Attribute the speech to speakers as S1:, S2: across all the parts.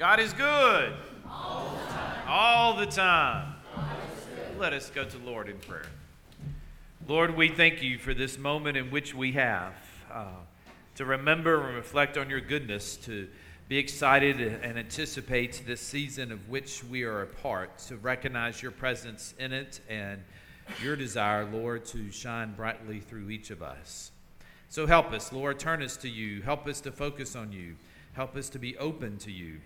S1: God is good. All the time. All the time. Let us go to Lord in prayer. Lord, we thank you for this moment in which we have uh, to remember and reflect on your goodness, to be excited and anticipate this season of which we are a part, to recognize your presence in it and your desire, Lord, to shine brightly through each of us. So help us, Lord, turn us to you. Help us to focus on you. Help us to be open to you,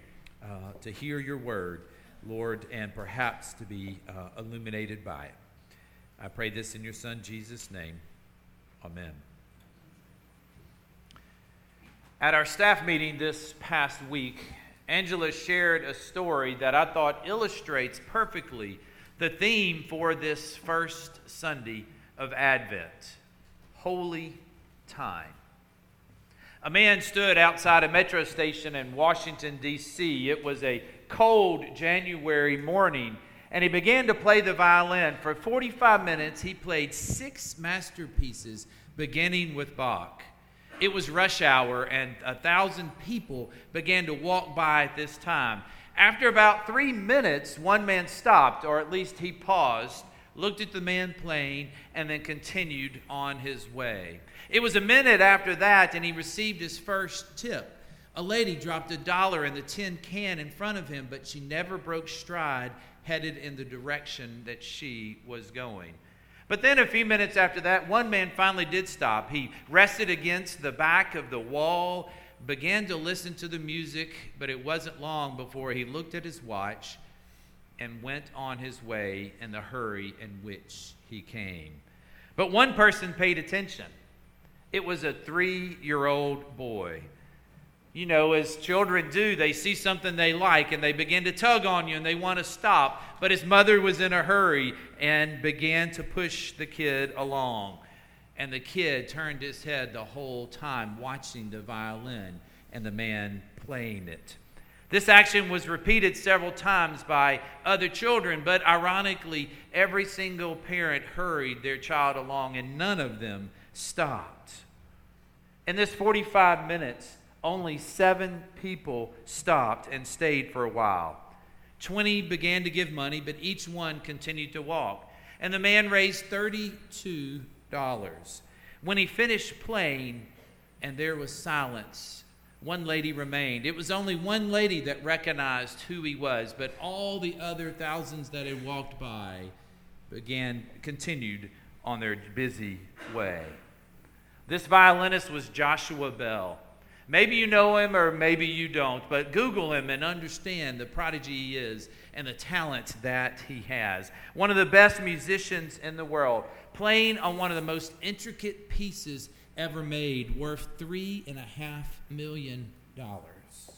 S1: uh, to hear your word, Lord, and perhaps to be uh, illuminated by it. I pray this in your Son, Jesus' name. Amen. At our staff meeting this past week, Angela shared a story that I thought illustrates perfectly the theme for this first Sunday of Advent holy time. A man stood outside a metro station in Washington, D.C. It was a cold January morning, and he began to play the violin. For 45 minutes, he played six masterpieces, beginning with Bach. It was rush hour, and a thousand people began to walk by at this time. After about three minutes, one man stopped, or at least he paused, looked at the man playing, and then continued on his way. It was a minute after that, and he received his first tip. A lady dropped a dollar in the tin can in front of him, but she never broke stride, headed in the direction that she was going. But then, a few minutes after that, one man finally did stop. He rested against the back of the wall, began to listen to the music, but it wasn't long before he looked at his watch and went on his way in the hurry in which he came. But one person paid attention. It was a three year old boy. You know, as children do, they see something they like and they begin to tug on you and they want to stop. But his mother was in a hurry and began to push the kid along. And the kid turned his head the whole time watching the violin and the man playing it. This action was repeated several times by other children, but ironically, every single parent hurried their child along and none of them stopped. In this 45 minutes, only seven people stopped and stayed for a while. 20 began to give money, but each one continued to walk. And the man raised $32. When he finished playing, and there was silence, one lady remained. It was only one lady that recognized who he was, but all the other thousands that had walked by began continued on their busy way. This violinist was Joshua Bell. Maybe you know him or maybe you don't, but Google him and understand the prodigy he is and the talent that he has. One of the best musicians in the world, playing on one of the most intricate pieces ever made, worth three and a half million dollars.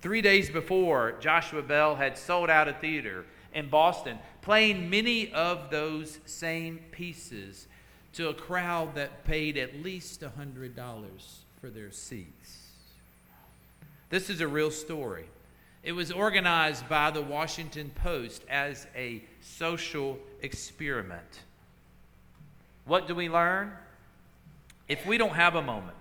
S1: Three days before, Joshua Bell had sold out a theater in Boston, playing many of those same pieces to a crowd that paid at least a $100 for their seats. This is a real story. It was organized by the Washington Post as a social experiment. What do we learn? If we don't have a moment,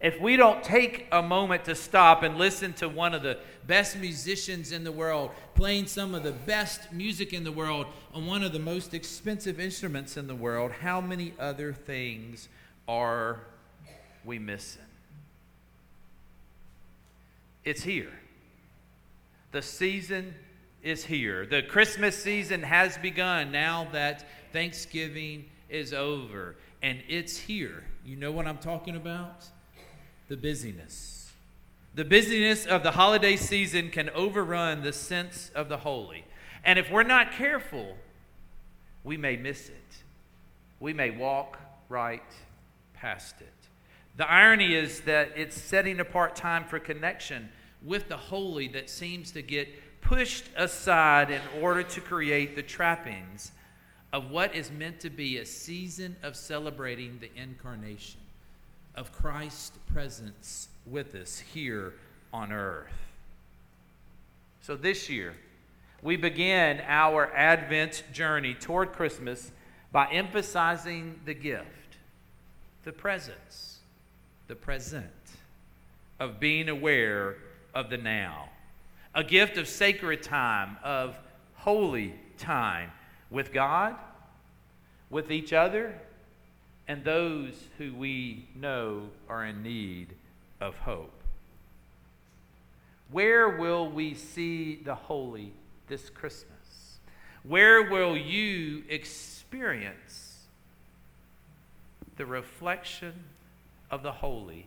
S1: if we don't take a moment to stop and listen to one of the best musicians in the world playing some of the best music in the world on one of the most expensive instruments in the world, how many other things are we missing? It's here. The season is here. The Christmas season has begun now that Thanksgiving is over, and it's here. You know what I'm talking about? The busyness. The busyness of the holiday season can overrun the sense of the holy. And if we're not careful, we may miss it. We may walk right past it. The irony is that it's setting apart time for connection with the holy that seems to get pushed aside in order to create the trappings of what is meant to be a season of celebrating the incarnation of Christ's presence with us here on earth. So this year, we begin our Advent journey toward Christmas by emphasizing the gift, the presence, the present of being aware of the now. a gift of sacred time, of holy time with God, with each other, and those who we know are in need of hope. Where will we see the holy this Christmas? Where will you experience the reflection of the holy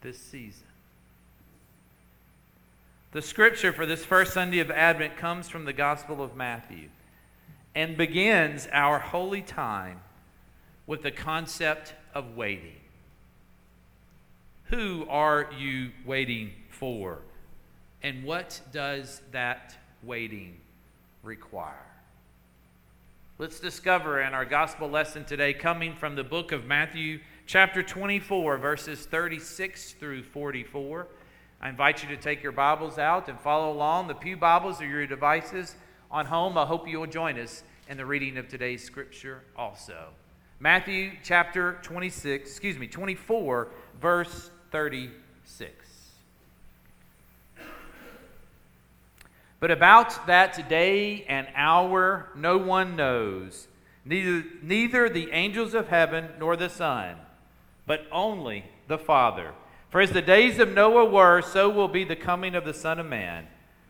S1: this season? The scripture for this first Sunday of Advent comes from the Gospel of Matthew and begins our holy time with the concept of waiting. Who are you waiting for? And what does that waiting require? Let's discover in our gospel lesson today, coming from the book of Matthew, chapter 24, verses 36 through 44. I invite you to take your Bibles out and follow along. The Pew Bibles are your devices on home. I hope you will join us in the reading of today's scripture also. Matthew chapter 26, excuse me, 24, verse 36. But about that day and hour no one knows, neither, neither the angels of heaven nor the Son, but only the Father. For as the days of Noah were, so will be the coming of the Son of Man.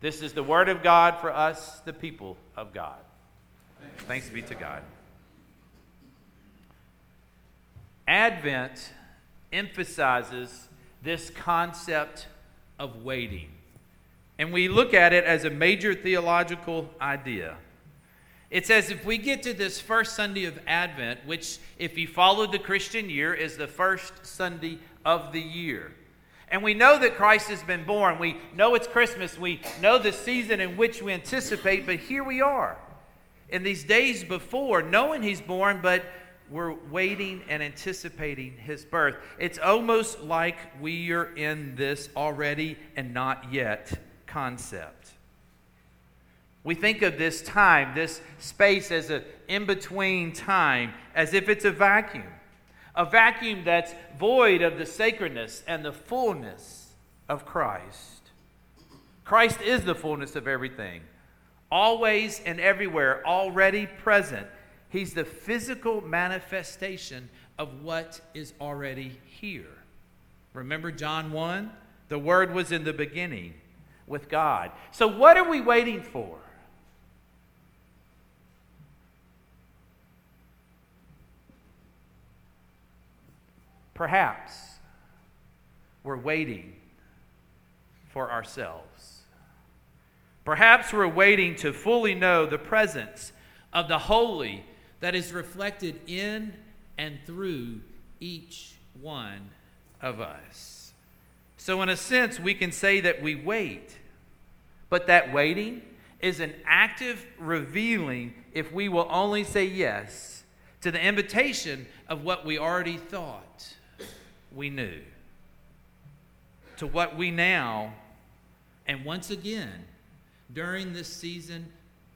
S1: This is the word of God for us, the people of God. Thanks be to God. Advent emphasizes this concept of waiting. And we look at it as a major theological idea. It's as if we get to this first Sunday of Advent, which, if you follow the Christian year, is the first Sunday of the year. And we know that Christ has been born. We know it's Christmas. We know the season in which we anticipate, but here we are in these days before, knowing He's born, but we're waiting and anticipating His birth. It's almost like we are in this already and not yet concept. We think of this time, this space, as an in between time, as if it's a vacuum. A vacuum that's void of the sacredness and the fullness of Christ. Christ is the fullness of everything, always and everywhere, already present. He's the physical manifestation of what is already here. Remember John 1? The Word was in the beginning with God. So, what are we waiting for? Perhaps we're waiting for ourselves. Perhaps we're waiting to fully know the presence of the holy that is reflected in and through each one of us. So, in a sense, we can say that we wait, but that waiting is an active revealing if we will only say yes to the invitation of what we already thought we knew, to what we now, and once again, during this season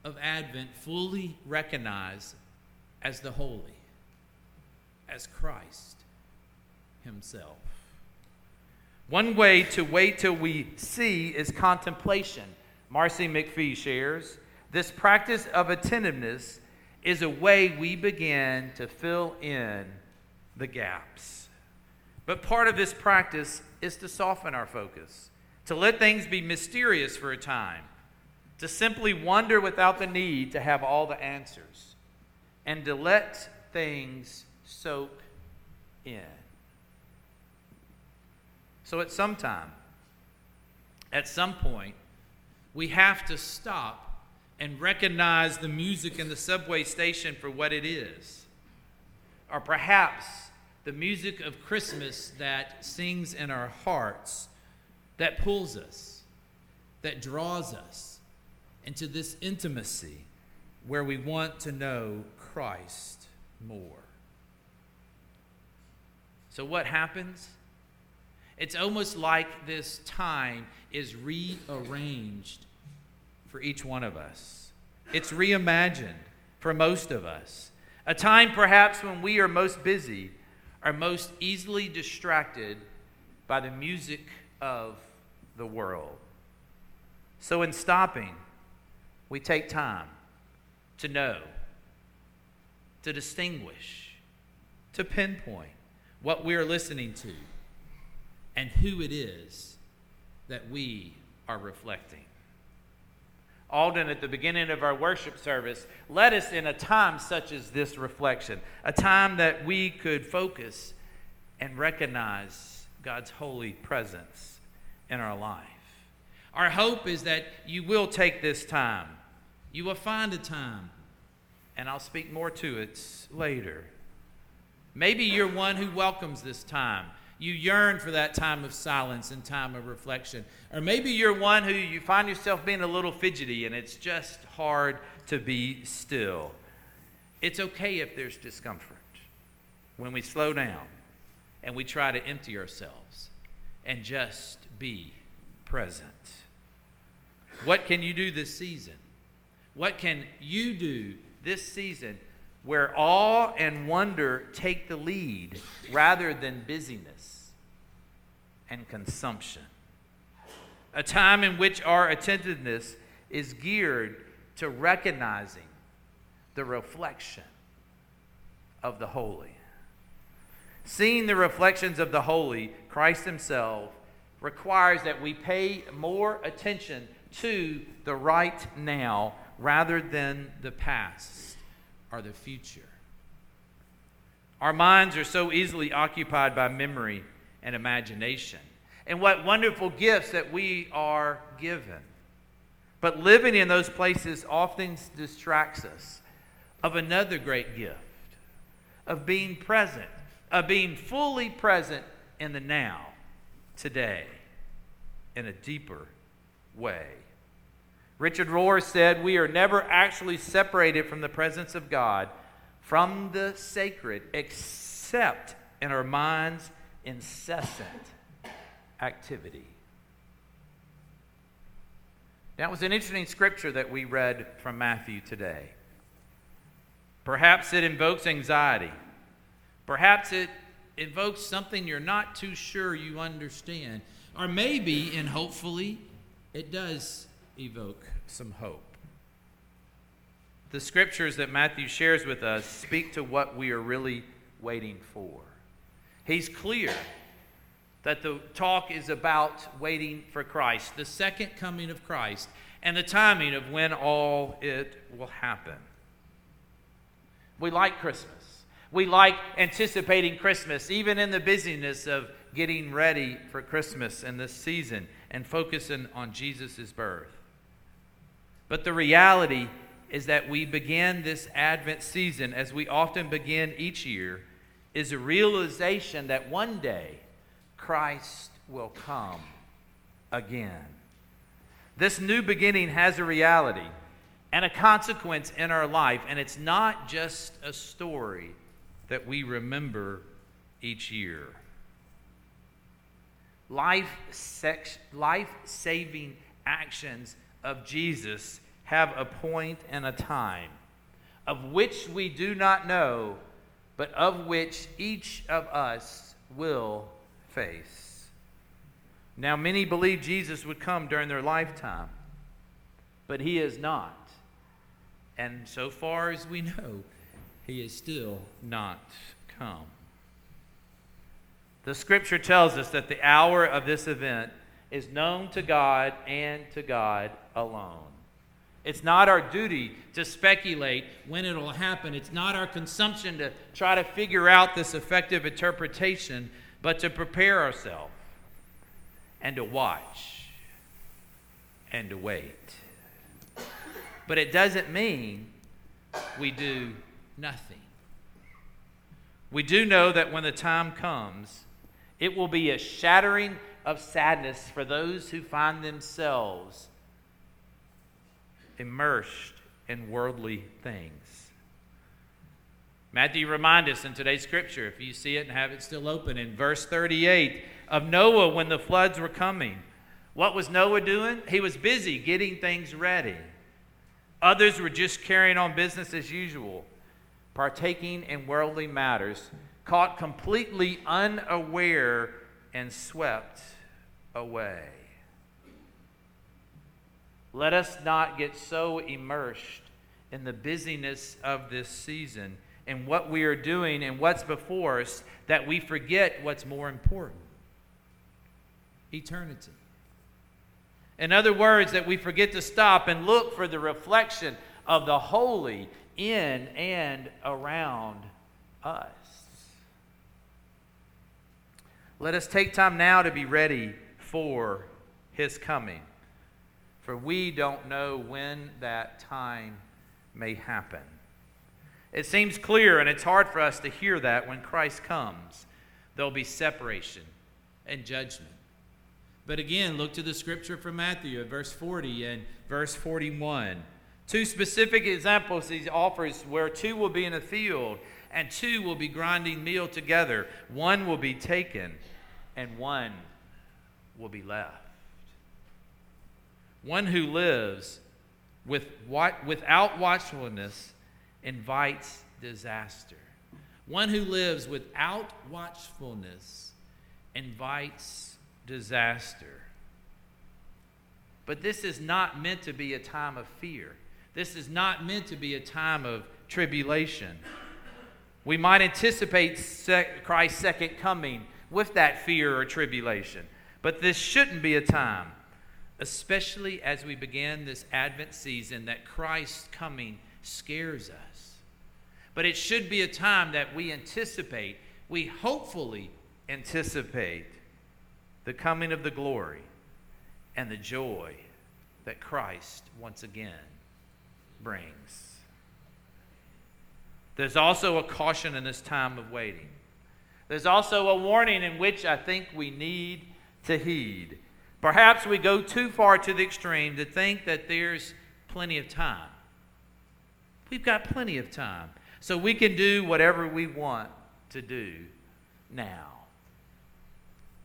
S1: of Advent, fully recognize as the holy, as Christ Himself. One way to wait till we see is contemplation. Marcy McPhee shares this practice of attentiveness is a way we begin to fill in the gaps. But part of this practice is to soften our focus, to let things be mysterious for a time, to simply wonder without the need to have all the answers, and to let things soak in. So at some time, at some point, we have to stop and recognize the music in the subway station for what it is. Or perhaps the music of Christmas that sings in our hearts, that pulls us, that draws us into this intimacy where we want to know Christ more. So, what happens? It's almost like this time is rearranged for each one of us. It's reimagined for most of us. A time perhaps when we are most busy, are most easily distracted by the music of the world. So, in stopping, we take time to know, to distinguish, to pinpoint what we're listening to and who it is that we are reflecting. Alden, at the beginning of our worship service, led us in a time such as this reflection, a time that we could focus and recognize God's holy presence in our life. Our hope is that you will take this time. You will find a time, and I'll speak more to it later. Maybe you're one who welcomes this time you yearn for that time of silence and time of reflection. Or maybe you're one who you find yourself being a little fidgety and it's just hard to be still. It's okay if there's discomfort when we slow down and we try to empty ourselves and just be present. What can you do this season? What can you do this season where awe and wonder take the lead rather than busyness and consumption. A time in which our attentiveness is geared to recognizing the reflection of the holy. Seeing the reflections of the holy, Christ Himself, requires that we pay more attention to the right now rather than the past are the future. Our minds are so easily occupied by memory and imagination. And what wonderful gifts that we are given. But living in those places often distracts us of another great gift of being present, of being fully present in the now, today, in a deeper way. Richard Rohr said, We are never actually separated from the presence of God, from the sacred, except in our mind's incessant activity. That was an interesting scripture that we read from Matthew today. Perhaps it invokes anxiety. Perhaps it invokes something you're not too sure you understand. Or maybe, and hopefully, it does evoke some hope. The scriptures that Matthew shares with us speak to what we are really waiting for. He's clear that the talk is about waiting for Christ, the second coming of Christ, and the timing of when all it will happen. We like Christmas. We like anticipating Christmas, even in the busyness of getting ready for Christmas and this season and focusing on Jesus' birth. But the reality is that we begin this Advent season, as we often begin each year, is a realization that one day Christ will come again. This new beginning has a reality and a consequence in our life, and it's not just a story that we remember each year. Life, life saving actions of Jesus have a point and a time, of which we do not know, but of which each of us will face. Now, many believe Jesus would come during their lifetime, but he is not. And so far as we know, he is still not come. The scripture tells us that the hour of this event is known to God and to God alone. It's not our duty to speculate when it'll happen. It's not our consumption to try to figure out this effective interpretation, but to prepare ourselves and to watch and to wait. But it doesn't mean we do nothing. We do know that when the time comes, it will be a shattering of sadness for those who find themselves immersed in worldly things. Matthew reminds us in today's scripture, if you see it and have it still open, in verse 38 of Noah when the floods were coming. What was Noah doing? He was busy getting things ready. Others were just carrying on business as usual, partaking in worldly matters, caught completely unaware and swept away. Let us not get so immersed in the busyness of this season and what we are doing and what's before us that we forget what's more important eternity. In other words, that we forget to stop and look for the reflection of the holy in and around us. Let us take time now to be ready for his coming for we don't know when that time may happen. It seems clear, and it's hard for us to hear that when Christ comes, there'll be separation and judgment. But again, look to the scripture from Matthew at verse 40 and verse 41. Two specific examples he offers where two will be in a field and two will be grinding meal together. One will be taken and one will be left. One who lives with, without watchfulness invites disaster. One who lives without watchfulness invites disaster. But this is not meant to be a time of fear. This is not meant to be a time of tribulation. We might anticipate Christ's second coming with that fear or tribulation, but this shouldn't be a time especially as we begin this Advent season, that Christ's coming scares us. But it should be a time that we anticipate, we hopefully anticipate the coming of the glory and the joy that Christ once again brings. There's also a caution in this time of waiting. There's also a warning in which I think we need to heed. Perhaps we go too far to the extreme to think that there's plenty of time. We've got plenty of time. So we can do whatever we want to do now.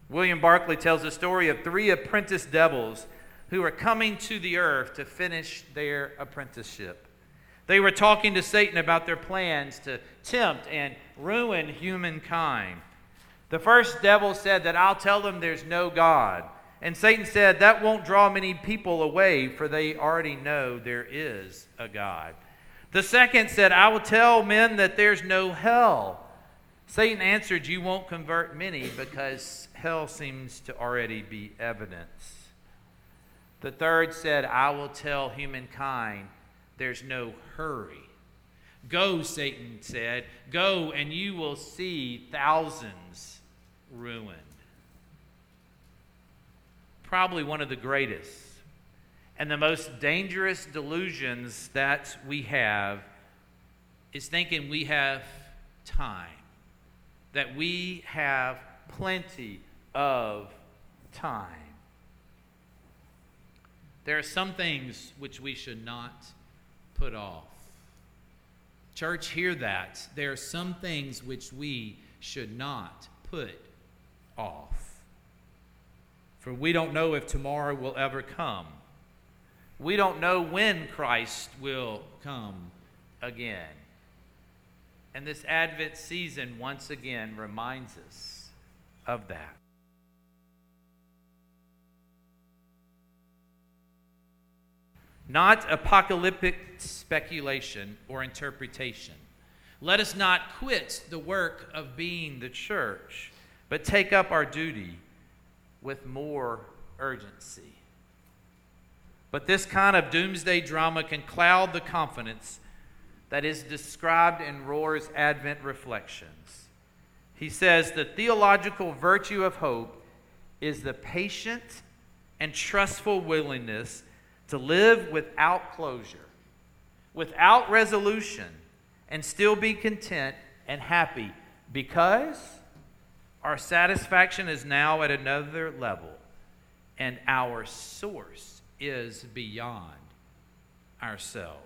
S1: William Barclay tells the story of three apprentice devils who are coming to the earth to finish their apprenticeship. They were talking to Satan about their plans to tempt and ruin humankind. The first devil said that I'll tell them there's no God. And Satan said, That won't draw many people away, for they already know there is a God. The second said, I will tell men that there's no hell. Satan answered, You won't convert many because hell seems to already be evidence. The third said, I will tell humankind there's no hurry. Go, Satan said, go and you will see thousands ruined probably one of the greatest and the most dangerous delusions that we have is thinking we have time, that we have plenty of time. There are some things which we should not put off. Church, hear that. There are some things which we should not put off for we don't know if tomorrow will ever come. We don't know when Christ will come again. And this Advent season, once again, reminds us of that. Not apocalyptic speculation or interpretation. Let us not quit the work of being the church, but take up our duty with more urgency. But this kind of doomsday drama can cloud the confidence that is described in Rohr's Advent Reflections. He says the theological virtue of hope is the patient and trustful willingness to live without closure, without resolution, and still be content and happy because our satisfaction is now at another level and our source is beyond ourselves.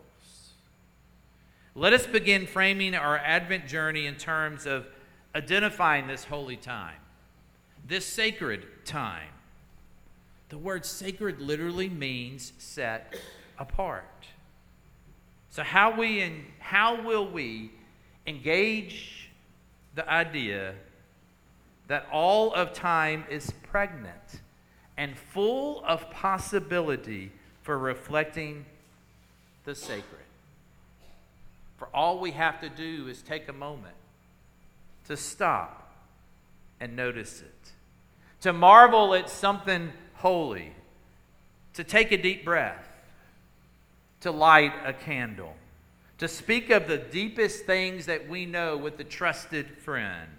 S1: Let us begin framing our Advent journey in terms of identifying this holy time, this sacred time. The word sacred literally means set apart. So how we and how will we engage the idea that all of time is pregnant and full of possibility for reflecting the sacred? For all we have to do is take a moment to stop and notice it, to marvel at something holy, to take a deep breath, to light a candle, to speak of the deepest things that we know with a trusted friend,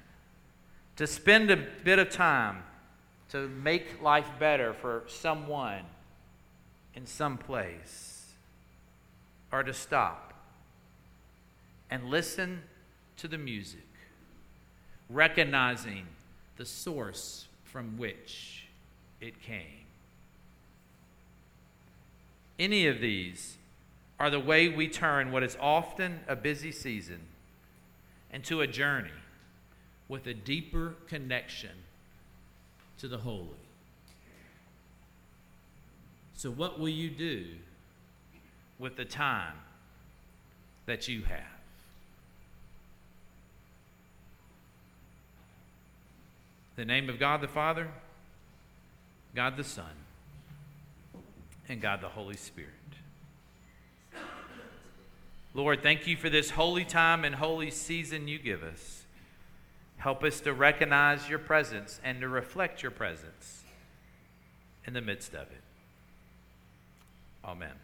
S1: to spend a bit of time to make life better for someone in some place, or to stop and listen to the music, recognizing the source from which it came. Any of these are the way we turn what is often a busy season into a journey with a deeper connection to the holy. So, what will you do with the time that you have? the name of God the Father, God the Son, and God the Holy Spirit. Lord, thank you for this holy time and holy season you give us. Help us to recognize your presence and to reflect your presence in the midst of it. Amen.